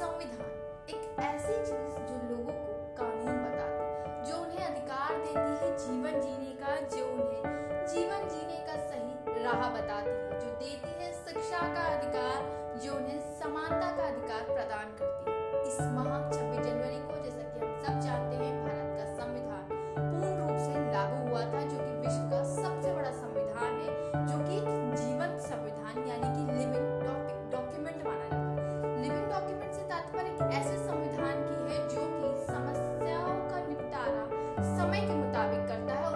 संविधान एक ऐसी चीज़ जो लोगों को कानून बताती जो उन्हें अधिकार देती है, जीवन जीने का, जो उन्हें जीवन जीने का सही राह बताती है, जो देती है शिक्षा का अधिकार, जो उन्हें समानता का अधिकार प्रदान करती है। इस माह छब्बीस जनवरी समय के मुताबिक करता है